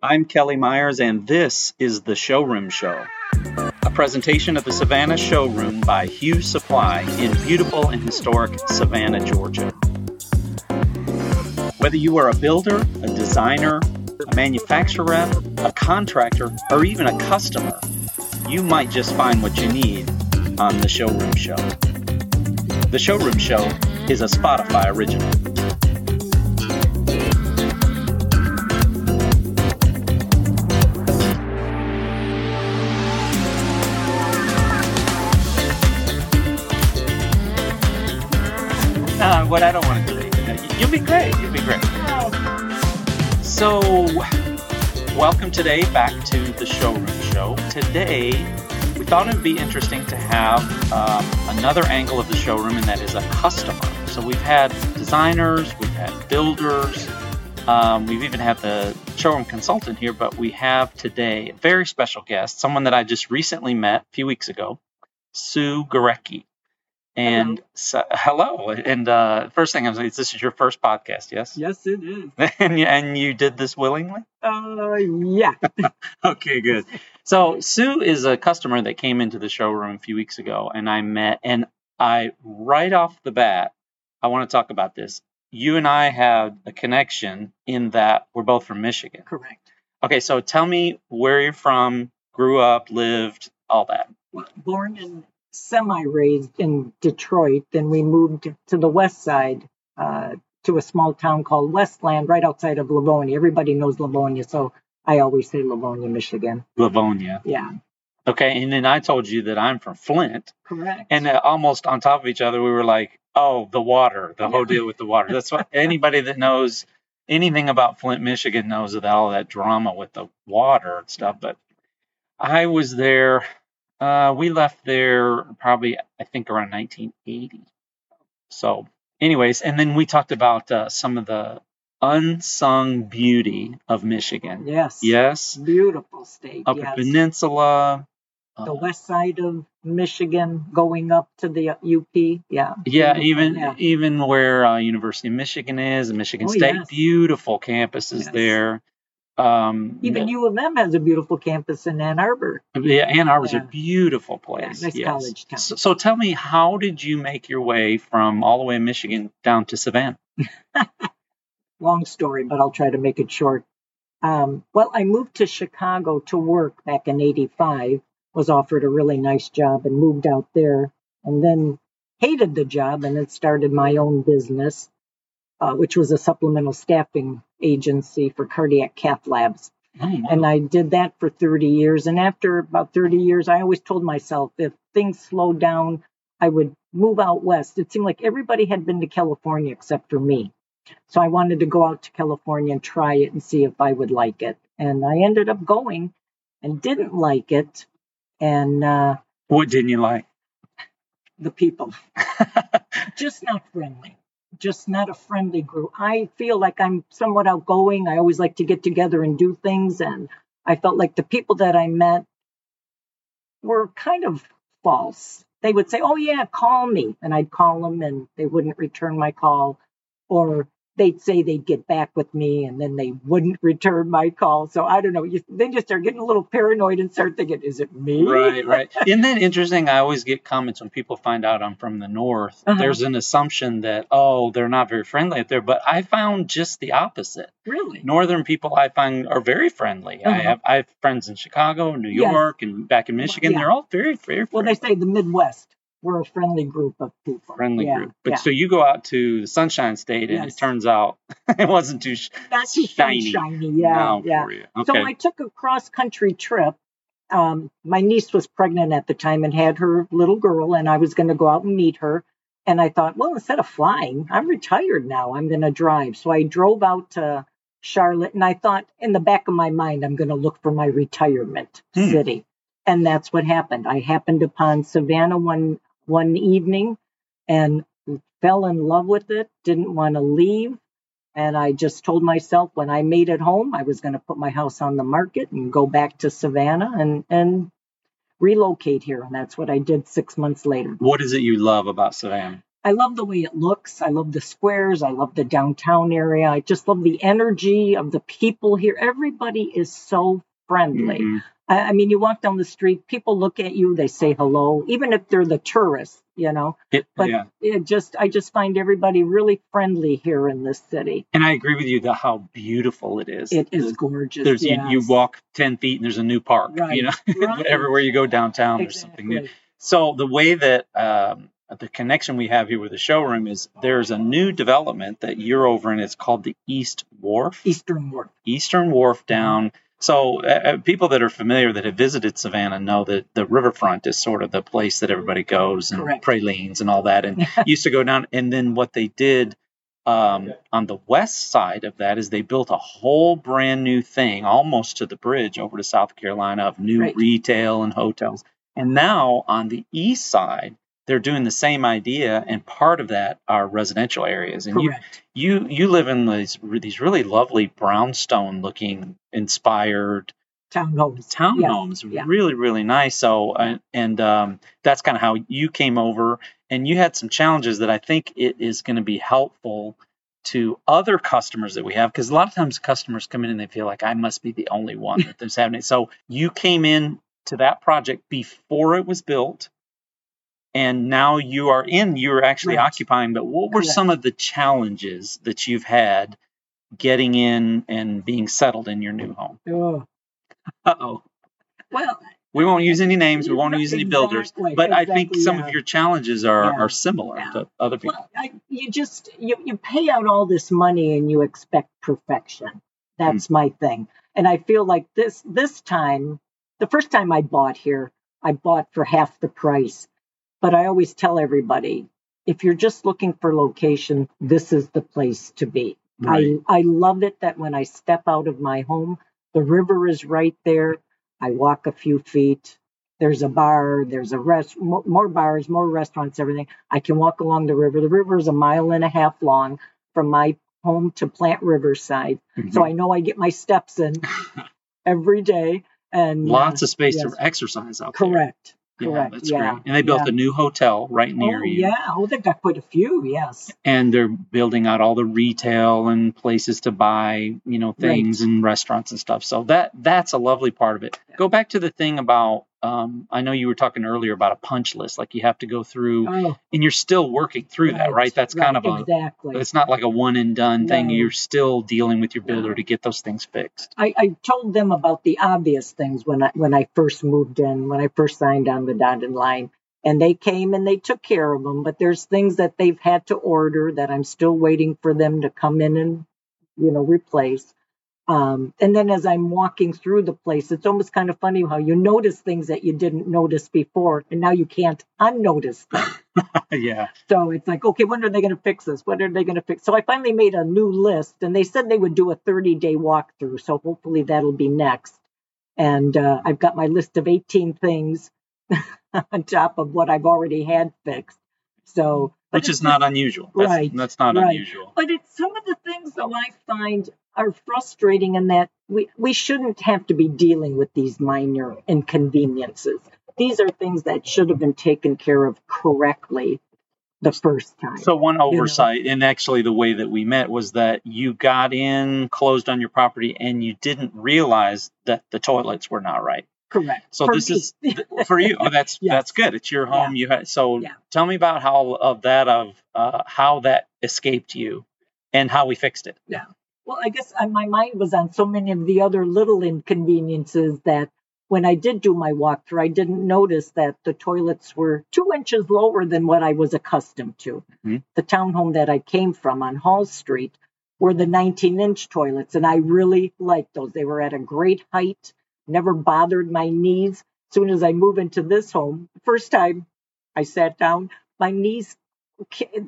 I'm Kelly Myers, and this is the Showroom Show, a presentation of the Savannah Showroom by Hughes Supply in beautiful and historic Savannah, Georgia. Whether you are a builder, a designer, a manufacturer a contractor, or even a customer, you might just find what you need on the Showroom Show. The Showroom Show is a Spotify original. Uh, what I don't want to do. You'll be great. You'll be great. So, welcome today back to the showroom show. Today, we thought it would be interesting to have um, another angle of the showroom, and that is a customer. So, we've had designers, we've had builders, um, we've even had the showroom consultant here, but we have today a very special guest, someone that I just recently met a few weeks ago, Sue Gorecki. And so, hello. And uh, first thing I'm saying is this is your first podcast, yes? Yes, it is. and, you, and you did this willingly? Uh, yeah. okay, good. So Sue is a customer that came into the showroom a few weeks ago, and I met, and I right off the bat, I want to talk about this. You and I have a connection in that we're both from Michigan. Correct. Okay, so tell me where you're from, grew up, lived, all that. Well, born and semi raised in Detroit. Then we moved to the west side uh, to a small town called Westland, right outside of Livonia. Everybody knows Livonia, so I always say Livonia, Michigan. Livonia. Yeah. Okay, and then I told you that I'm from Flint. Correct. And uh, almost on top of each other, we were like, oh, the water, the whole deal with the water. That's what anybody that knows anything about Flint, Michigan knows about all that drama with the water and stuff. But I was there uh, we left there probably, I think, around 1980. So, anyways, and then we talked about uh, some of the unsung beauty of Michigan. Yes. Yes. Beautiful state. Upper yes. Peninsula. The uh, west side of Michigan, going up to the UP. Yeah. Yeah, even yeah. even where uh, University of Michigan is, and Michigan oh, State, yes. beautiful campuses Yes. there. Um, Even U of M has a beautiful campus in Ann Arbor. Yeah, Ann Arbor's Yeah. a beautiful place. nice yes. college town. So, so tell me, how did you make your way from all the way in Michigan down to Savannah? long story, but I'll try to make it short. Um, well, I moved to Chicago to work back in 85, was offered a really nice job and moved out there, and then hated the job and then started my own business, uh, which was a supplemental staffing agency for cardiac cath labs. And I did that for 30 years. And after about 30 years, I always told myself if things slowed down, I would move out west. It seemed like everybody had been to California except for me. So I wanted to go out to California and try it and see if I would like it. And I ended up going and didn't like it. And uh, what didn't you like? the people, just not friendly. Just not a friendly group. I feel like I'm somewhat outgoing. I always like to get together and do things. And I felt like the people that I met were kind of false. They would say, Oh, yeah, call me. And I'd call them and they wouldn't return my call. Or they'd say they'd get back with me and then they wouldn't return my call. So I don't know. You, then you start getting a little paranoid and start thinking, Is it me? Right, right. Isn't that interesting? I always get comments when people find out I'm from the north. Uh-huh. There's an assumption that, oh, they're not very friendly up there. But I found just the opposite. Really? Northern people I find are very friendly. I Uh-huh. have I have friends in Chicago, New Yes. York, and back in Michigan. yeah. They're all very, very Well, they say the Midwest, we're a friendly group of people. friendly yeah, group. But yeah. so you go out to the Sunshine State, and Yes. it turns out it wasn't too sh- Not too shiny. shiny. Yeah, yeah. you. So I took a cross country trip. Um, my niece was pregnant at the time and had her little girl, and I was going to go out and meet her. And I thought, well, instead of flying, I'm retired now. I'm going to drive. So I drove out to Charlotte, and I thought in the back of my mind, I'm going to look for my retirement Hmm. city. And that's what happened. I happened upon Savannah one one evening and fell in love with it. Didn't want to leave. And I just told myself when I made it home, I was going to put my house on the market and go back to Savannah and, and relocate here. And that's what I did six months later. What is it you love about Savannah? I love the way it looks. I love the squares. I love the downtown area. I just love the energy of the people here. Everybody is so friendly. Mhm. I, mean, you walk down the street, people look at you, they say hello, even if they're the tourists, you know. It- But yeah. it just, I just find everybody really friendly here in this city. And I agree with you that how beautiful it is. It is gorgeous. There's you, you walk ten feet and there's a new park. Right, You know, right. everywhere you go downtown, there's something new. So the way that um, the connection we have here with the showroom is there's a new development that you're over in. It's called the East Wharf, Eastern Wharf. Eastern Wharf down. So uh, uh, people that are familiar that have visited Savannah know that the riverfront is sort of the place that everybody goes and Correct. pralines and all that. And used to go down. And then what they did um, on the west side of that is they built a whole brand new thing almost to the bridge over to South Carolina of new Right. retail and hotels. And now on the east side, they're doing the same idea, and part of that are residential areas. And you, Correct. you you live in these these really lovely brownstone looking inspired Townhomes. townhomes, yeah. really really nice. So uh, and um, that's kind of how you came over, and you had some challenges that I think it is going to be helpful to other customers that we have because a lot of times customers come in and they feel like I must be the only one that this happening. So you came in to that project before it was built. And now you are in, you're actually Right. occupying. But what were Correct. some of the challenges that you've had getting in and being settled in your new home? Oh. Oh. Well, We won't use any names. We won't use any builders. Exactly, But I think some yeah. of your challenges are, Yeah. are similar Yeah. to other people. Well, I, you just you, you pay out all this money and you expect perfection. Hmm. That's my thing. And I feel like this this time, the first time I bought here, I bought for half the price. But I always tell everybody, if you're just looking for location, this is the place to be. Right. I I love it that when I step out of my home, the river is right there. I walk a few feet. There's a bar. There's a rest. More, bars, more restaurants, everything. I can walk along the river. The river is a mile and a half long from my home to Plant Riverside, Mhm. so I know I get my steps in every day. And uh, Lots of space yes. to exercise out there. Correct, Yeah, that's yeah, great. And they built yeah. a new hotel right near oh, you. Yeah, oh, they've got quite a few. Yes, And they're building out all the retail and places to buy, you know, things Right. and restaurants and stuff. So that that's a lovely part of it. Go back to the thing about um, I know you were talking earlier about a punch list, like you have to go through, oh, and you're still working through that, right? That's kind of a exactly. it's not like a one and done thing. You're still dealing with your builder No. to get those things fixed. I, I told them about the obvious things when I when I first moved in, when I first signed on the dotted line, and they came and they took care of them. But there's things that they've had to order that I'm still waiting for them to come in and you know replace. Um, and then as I'm walking through the place, it's almost kind of funny how you notice things that you didn't notice before, and now you can't unnotice them. yeah. So it's like, okay, when are they going to fix this? When are they going to fix? So I finally made a new list, and they said they would do a 30 day walkthrough. So hopefully that'll be next. And uh, I've got my list of 18 things on top of what I've already had fixed. So, Which is not unusual. That's, Right, That's not right. unusual. but it's some of the things that I find are frustrating in that we, we shouldn't have to be dealing with these minor inconveniences. These are things that should have been taken care of correctly the first time. So one oversight, and actually the way that we met was that you got in, closed on your property, and you didn't realize that the toilets were not right. Correct. So For this me. is for you. Oh, that's Yes. that's good. It's your home. You had so Yeah. tell me about how of that of uh, how that escaped you, and how we fixed it. Well, I guess uh, my mind was on so many of the other little inconveniences that when I did do my walkthrough, I didn't notice that the toilets were two inches lower than what I was accustomed to. Mhm. The townhome that I came from on Hall Street were the 19 inch toilets, and I really liked those. They were at a great height, never bothered my knees. As soon as I move into this home, the first time I sat down, my knees,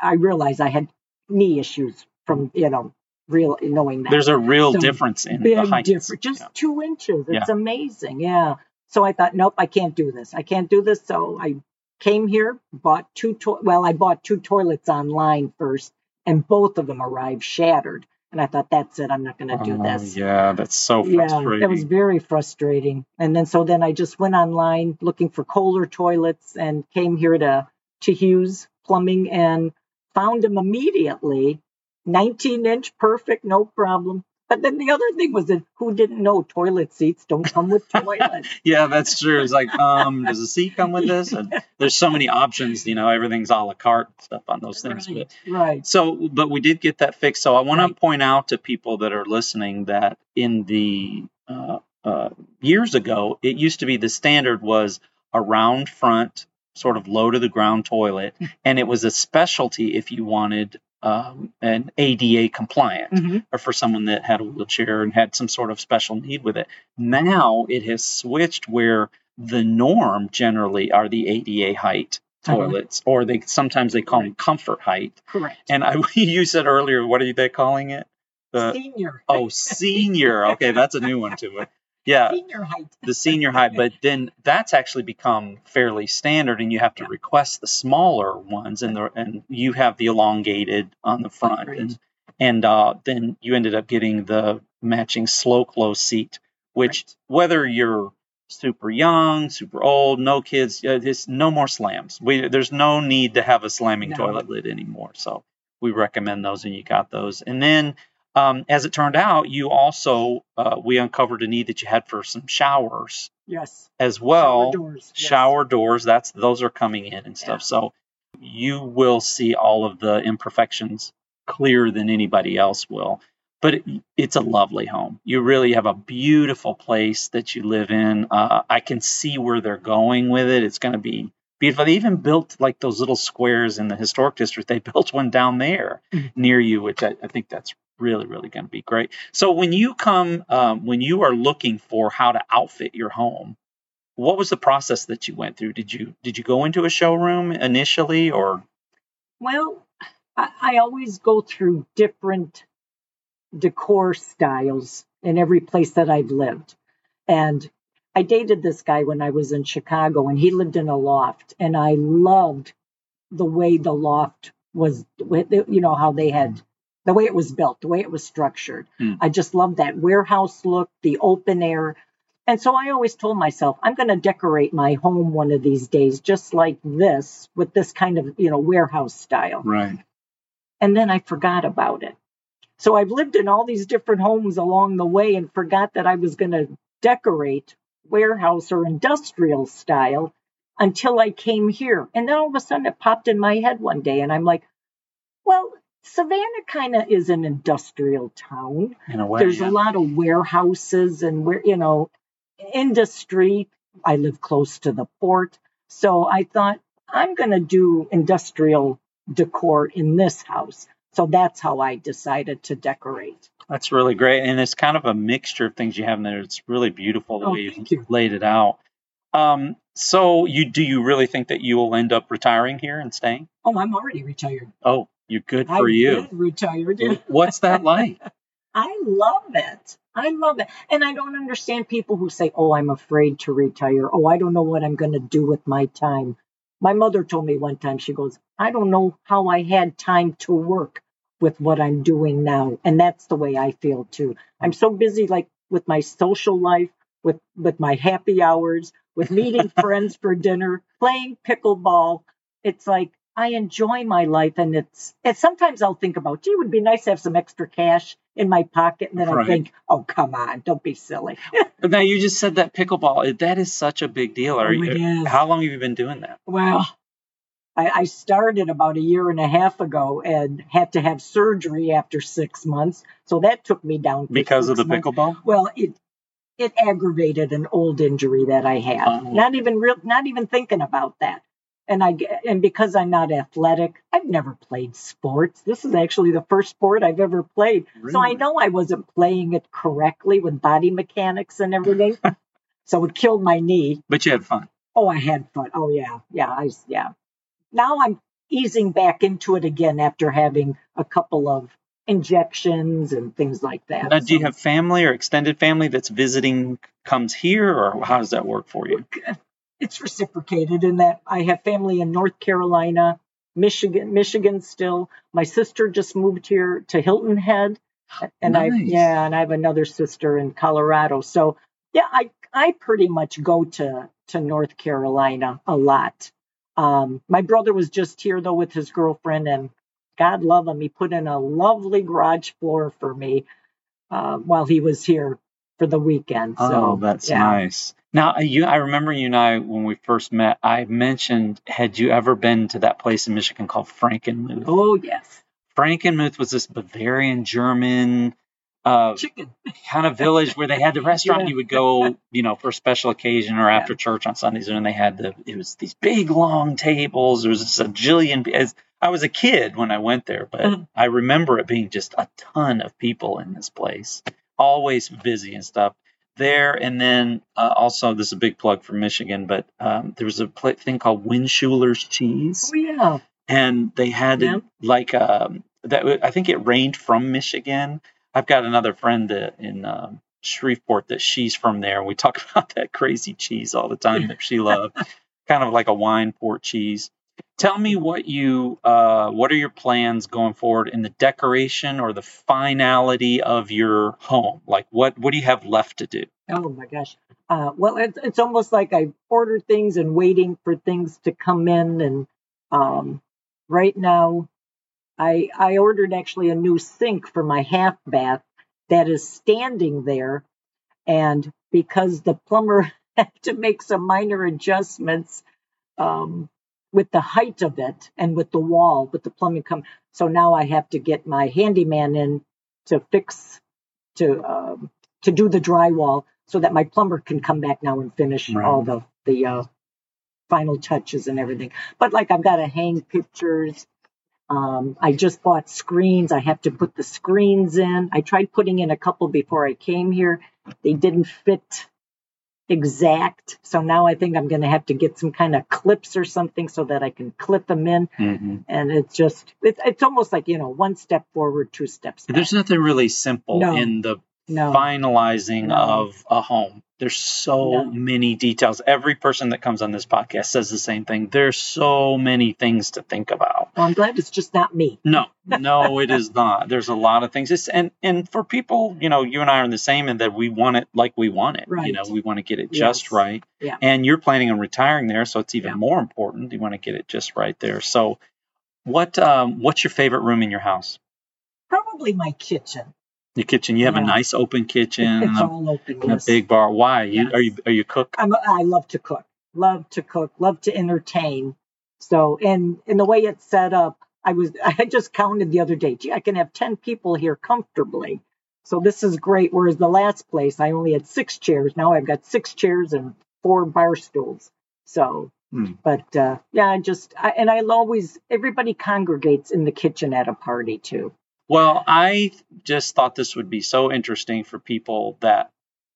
I realized I had knee issues from, you know, real knowing that. There's a real difference in big the height. difference, just Yeah. two inches. It's amazing. Yeah. So I thought, nope, I can't do this. I can't do this. So I came here, bought two. To- well, I bought two toilets online first, and both of them arrived shattered. And I thought, that's it. I'm not going to do Oh, this. yeah, that's so frustrating. Yeah, that was very frustrating. And then so then I just went online looking for Kohler toilets and came here to to Hughes Plumbing and found them immediately. 19 inch, perfect, no problem. But then the other thing was that who didn't know toilet seats don't come with toilets? yeah, that's true. It's like, um, does a seat come with this? And there's so many options, you know, everything's a la carte stuff on those things. Right, But right. so, but we did get that fixed. So I want Right. to point out to people that are listening that in the uh, uh, years ago, it used to be the standard was a round front, sort of low to the ground toilet, and it was a specialty if you wanted um, an ADA compliant Mhm. or for someone that had a wheelchair and had some sort of special need with it. Now it has switched where the norm generally are the ADA height Uh-huh. toilets, or they sometimes they call them comfort height. Correct. And I, you said earlier, what are they calling it? The senior. oh, senior. Okay, that's a new one to it. Yeah, Senior height. the senior height, but then that's actually become fairly standard, and you have to request the smaller ones, and the and you have the elongated on the front, and and uh, then you ended up getting the matching slow close seat, which Right. whether you're super young, super old, no kids, uh, there's no more slams. We there's no need to have a slamming No. toilet lid anymore, so we recommend those, and you got those, and then. Um, as it turned out, you also uh, we uncovered a need that you had for some showers Yes. as well. Shower doors. yes. Shower doors, that's those are coming in and stuff. Yeah. So you will see all of the imperfections clearer than anybody else will. But it, it's a lovely home. You really have a beautiful place that you live in. Uh, I can see where they're going with it. It's going to be beautiful. They even built like those little squares in the historic district. They built one down there Mhm. near you, which I, I think that's really, really going to be great. So when you come, um, when you are looking for how to outfit your home, what was the process that you went through? Did you did you go into a showroom initially, or Well, I, I always go through different decor styles in every place that I've lived. And I dated this guy when I was in Chicago, and he lived in a loft, and I loved the way the loft was, you know, how they had the way it was built, the way it was structured. Hmm. I just loved that warehouse look, the open air. And so I always told myself, I'm going to decorate my home one of these days, just like this, with this kind of, you know, warehouse style. right? And then I forgot about it. So I've lived in all these different homes along the way and forgot that I was going to decorate warehouse or industrial style until I came here. And then all of a sudden it popped in my head one day and I'm like, well, Savannah kind of is an industrial town. In a way, There's yeah. a lot of warehouses and where, you know, industry. I live close to the port. So I thought I'm going to do industrial decor in this house. So that's how I decided to decorate. That's really great, and it's kind of a mixture of things you have in there. It's really beautiful the Oh, way you've you. laid it out. Um, so you do you really think that you will end up retiring here and staying? Oh, I'm already retired. Oh, you're good for I've you. retired. What's that like? I love it. I love it. And I don't understand people who say, oh, I'm afraid to retire. Oh, I don't know what I'm going to do with my time. My mother told me one time, she goes, I don't know how I had time to work with what I'm doing now. And that's the way I feel too. I'm so busy, like with my social life, with, with my happy hours, with meeting friends for dinner, playing pickleball. It's like, I enjoy my life, and it's. And sometimes I'll think about, gee, it would be nice to have some extra cash in my pocket, and then I think, oh, come on, don't be silly. now you just said that pickleball. That is such a big deal. Are Oh, you? How long have you been doing that? Well, I, I started about a year and a half ago, and had to have surgery after six months, so that took me down Because of the months. pickleball? Well, it it aggravated an old injury that I had. Oh. Not even real, not even thinking about that. And I and because I'm not athletic, I've never played sports. This is actually the first sport I've ever played. So I know I wasn't playing it correctly with body mechanics and everything. so it killed my knee. But you had fun. Oh, I had fun. Oh yeah, yeah, I yeah. Now I'm easing back into it again after having a couple of injections and things like that. Now, do you have family or extended family that's visiting comes here, or how does that work for you? It's reciprocated in that I have family in North Carolina, Michigan, Michigan still. My sister just moved here to Hilton Head, and I yeah, and I have another sister in Colorado. So yeah, I I pretty much go to to North Carolina a lot. Um, my brother was just here though with his girlfriend, and God love him, he put in a lovely garage floor for me uh, while he was here for the weekend. So, oh, that's yeah. nice. Now, you, I remember you and I when we first met. I mentioned, had you ever been to that place in Michigan called Frankenmuth? Oh yes, Frankenmuth was this Bavarian German uh, kind of village where they had the restaurant Yeah. you would go, you know, for a special occasion or after Yeah. church on Sundays, and they had the it was these big long tables. There was just a jillion. As I was a kid when I went there, but Mhm. I remember it being just a ton of people in this place, always busy and stuff there. And then uh, also, this is a big plug for Michigan, but um, there was a pla thing called Win Schuler's cheese Oh yeah, and they had Yeah. like um that I think it rained from Michigan. I've got another friend that, in um, Shreveport that she's from there. and We talk about that crazy cheese all the time that she loved, kind of like a wine port cheese. Tell me what you uh, what are your plans going forward in the decoration or the finality of your home? Like what what do you have left to do? Oh my gosh. Uh, well, it's, it's almost like I ordered things and waiting for things to come in. And um, right now, I I ordered actually a new sink for my half bath that is standing there, and because the plumber had to make some minor adjustments um, with the height of it and with the wall, with the plumbing come, so now I have to get my handyman in to fix to um, to do the drywall so that my plumber can come back now and finish Right. all the the uh, final touches and everything. But like I've got to hang pictures. Um, I just bought screens. I have to put the screens in. I tried putting in a couple before I came here. They didn't fit exact. So now I think I'm going to have to get some kind of clips or something so that I can clip them in. Mm-hmm. And it's just, it's, it's almost like, you know, one step forward, two steps back. There's nothing really simple No. in the no. finalizing No. of a home. There's so No. many details. Every person that comes on this podcast says the same thing. There's so many things to think about. Well, I'm glad it's just not me. No, no, it is not. There's a lot of things. It's, and and for people, you know, you and I are in the same in that we want it like we want it. Right. You know, we want to get it just right. Yeah. And you're planning on retiring there, so it's even Yeah. more important. You want to get it just right there. So, what um, what's your favorite room in your house? Probably my kitchen. Your kitchen. You have a nice open kitchen and it's a, all open. and a big bar. Why? You are you are you a cook? I'm, I love to cook. Love to cook. Love to entertain. So, and in the way it's set up, I was I just counted the other day. Gee, I can have ten people here comfortably. So this is great. Whereas the last place, I only had six chairs. Now I've got six chairs and four bar stools. So, Hmm. but uh, yeah, I just I, and I always everybody congregates in the kitchen at a party too. Well, I just thought this would be so interesting for people that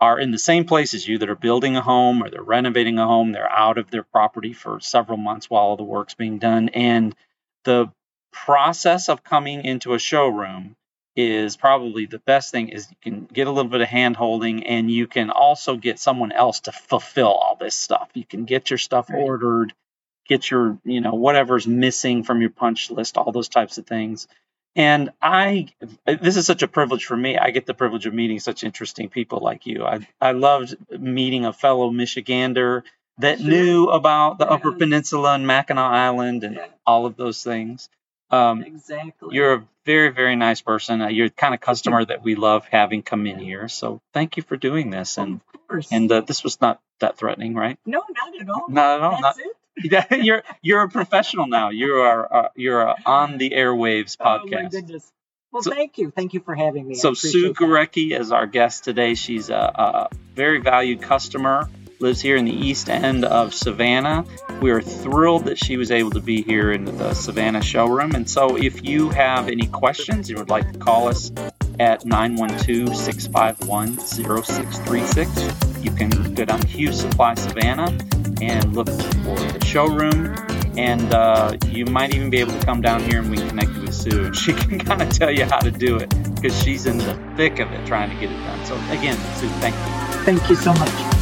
are in the same place as you that are building a home or they're renovating a home. They're out of their property for several months while all the work's being done. And the process of coming into a showroom is probably the best thing is you can get a little bit of hand holding and you can also get someone else to fulfill all this stuff. You can get your stuff Right. ordered, get your, you know, whatever's missing from your punch list, all those types of things. And I, this is such a privilege for me. I get the privilege of meeting such interesting people like you. I, I loved meeting a fellow Michigander that Sure. knew about the Upper Peninsula and Mackinac Island and Yeah. all of those things. Um, Exactly. you're a very, very nice person. Uh, you're the kind of customer that we love having come in here. So thank you for doing this. And of course. and uh, this was not that threatening, right? no, not at all. Not at all. That's Not, it. You're you're a professional now. You are uh, you're a on the airwaves podcast. Oh my goodness. Well, So- thank you. Thank you for having me. So Sue. Gorecki is our guest today. She's a, a very valued customer. Lives here in the east end of Savannah. We are thrilled that she was able to be here in the Savannah showroom. And so, if you have any questions, you would like to call us at 912 651 0636. You can go down to Hughes Supply Savannah and look for the showroom. And uh, you might even be able to come down here and we can connect you with Sue. And she can kind of tell you how to do it because she's in the thick of it trying to get it done. So, again, Sue, thank you. Thank you so much.